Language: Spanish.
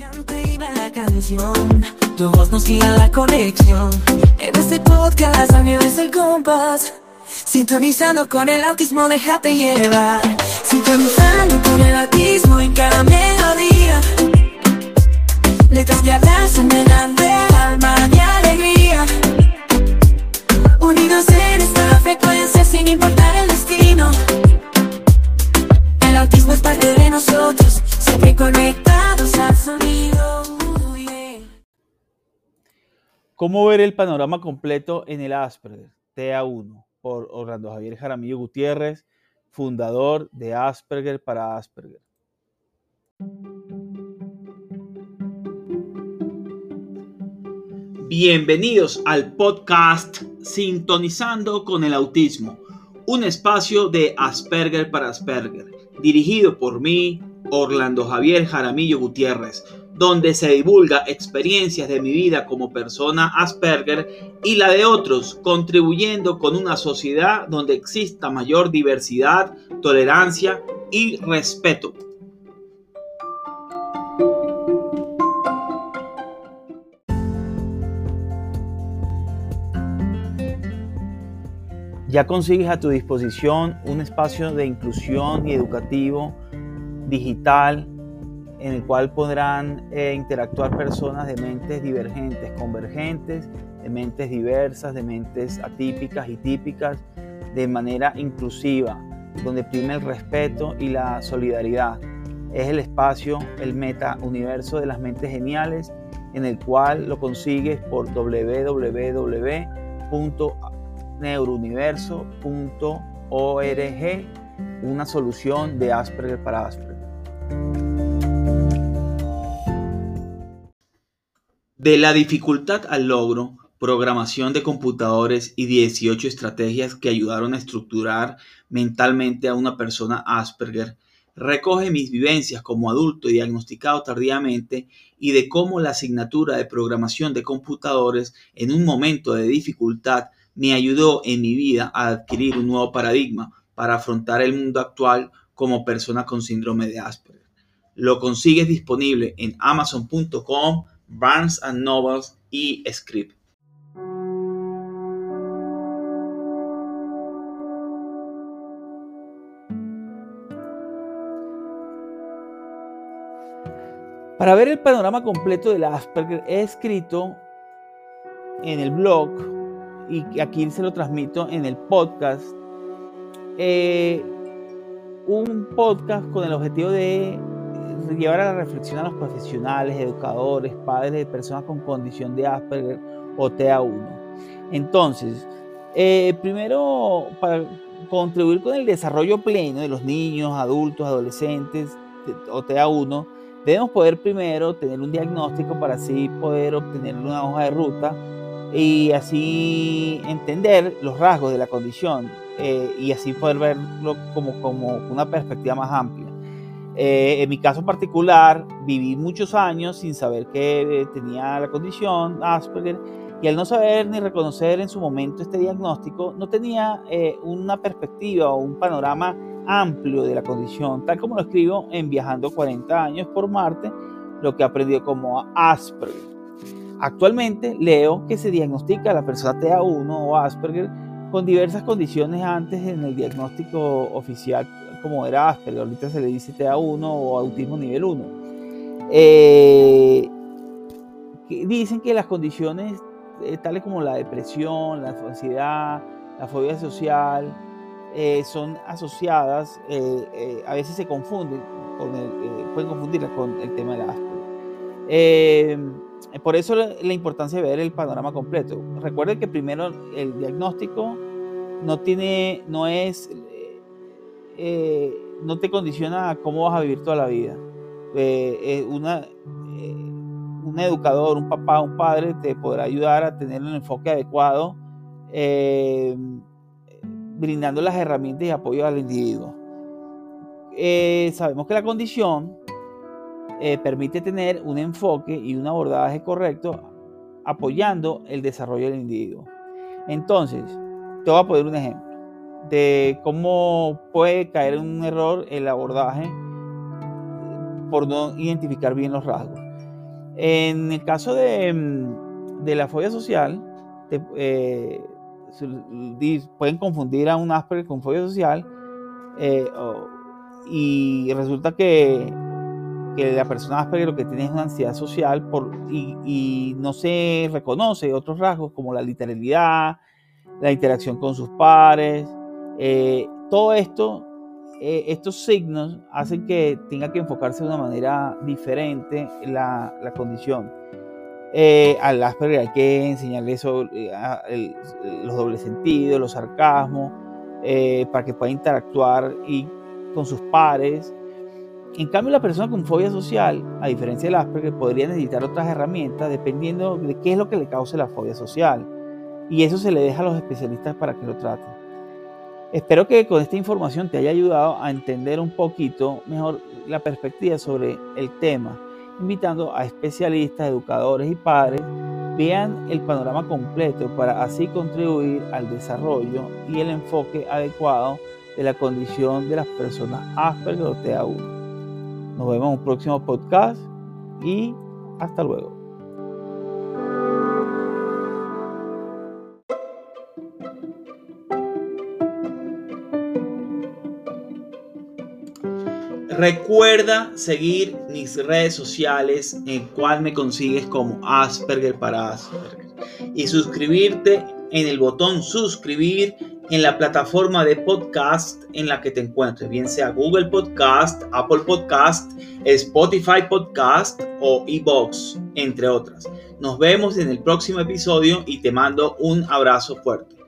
Cante la canción, tu voz nos guía la conexión. En este podcast es el compás. Sintonizando con el autismo, déjate llevar. Sintonizando con el autismo en cada melodía. Letras de abrazo, de alma y alegría. Unidos en esta frecuencia sin importar el destino. El autismo es parte de nosotros, siempre conectados ¿Cómo ver el panorama completo en el Asperger? TA1 por Orlando Javier Jaramillo Gutiérrez, fundador de Asperger para Asperger. Bienvenidos al podcast Sintonizando con el Autismo, un espacio de Asperger para Asperger, dirigido por mí, Orlando Javier Jaramillo Gutiérrez, donde se divulga experiencias de mi vida como persona Asperger y la de otros, contribuyendo con una sociedad donde exista mayor diversidad, tolerancia y respeto. Ya consigues a tu disposición un espacio de inclusión y educativo digital en el cual podrán eh, interactuar personas de mentes divergentes, convergentes, de mentes diversas, de mentes atípicas y típicas, de manera inclusiva, donde prime el respeto y la solidaridad. Es el espacio, el meta universo de las mentes geniales, en el cual lo consigues por www.neurouniverso.org, una solución de Asperger para Asperger. De la dificultad al logro, programación de computadores y 18 estrategias que ayudaron a estructurar mentalmente a una persona Asperger, recoge mis vivencias como adulto diagnosticado tardíamente y de cómo la asignatura de programación de computadores en un momento de dificultad me ayudó en mi vida a adquirir un nuevo paradigma para afrontar el mundo actual como persona con síndrome de Asperger. Lo consigues disponible en amazon.com Barnes and Nobles y Script. Para ver el panorama completo del Asperger he escrito en el blog y aquí se lo transmito en el podcast eh, un podcast con el objetivo de llevar a la reflexión a los profesionales, educadores, padres de personas con condición de Asperger o TA1. Entonces, eh, primero, para contribuir con el desarrollo pleno de los niños, adultos, adolescentes o TA1, debemos poder primero tener un diagnóstico para así poder obtener una hoja de ruta y así entender los rasgos de la condición eh, y así poder verlo como, como una perspectiva más amplia. Eh, en mi caso particular, viví muchos años sin saber que tenía la condición Asperger y al no saber ni reconocer en su momento este diagnóstico, no tenía eh, una perspectiva o un panorama amplio de la condición, tal como lo escribo en Viajando 40 años por Marte, lo que aprendió como Asperger. Actualmente leo que se diagnostica a la persona TA1 o Asperger con diversas condiciones antes en el diagnóstico oficial como era Asperger, ahorita se le dice TA1 o autismo nivel 1. Eh, dicen que las condiciones eh, tales como la depresión, la ansiedad, la fobia social, eh, son asociadas, a veces se confunden, con pueden confundirlas con el tema de la Asperger. Por eso la, importancia de ver el panorama completo. Recuerden que primero el diagnóstico no tiene, no es eh, no te condiciona a cómo vas a vivir toda la vida. Eh, eh, una, un educador, un papá, un padre te podrá ayudar a tener un enfoque adecuado, brindando las herramientas y apoyo al individuo. sabemos que la condición permite tener un enfoque y un abordaje correcto apoyando el desarrollo del individuo. Entonces, te voy a poner un ejemplo de cómo puede caer en un error el abordaje por no identificar bien los rasgos. En el caso de, mm, de la fobia social, eh, pueden confundir a un Asperger con fobia social eh, y resulta que, que, la persona Asperger lo que tiene es una ansiedad social por, y, y no se reconoce otros rasgos como la literalidad, la interacción con sus pares, eh, todo esto, eh, estos signos hacen que tenga que enfocarse de una manera diferente la, la condición. Eh, al Asperger hay que enseñarle eso, los dobles sentidos, los sarcasmos, para que pueda interactuar y con sus pares. En cambio, la persona con fobia social, a diferencia del Asperger, podría necesitar otras herramientas dependiendo de qué es lo que le cause la fobia social. Y eso se le deja a los especialistas para que lo traten. Espero que con esta información te haya ayudado a entender un poquito mejor la perspectiva sobre el tema, invitando a especialistas, educadores y padres vean el panorama completo para así contribuir al desarrollo y el enfoque adecuado de la condición de las personas Asperger o TA1. Nos vemos en un próximo podcast y hasta luego. Recuerda seguir mis redes sociales en cual me consigues como Asperger para Asperger y suscribirte en el botón suscribir en la plataforma de podcast en la que te encuentres, bien sea Google Podcast, Apple Podcast, Spotify Podcast o eBox, entre otras. Nos vemos en el próximo episodio y te mando un abrazo fuerte.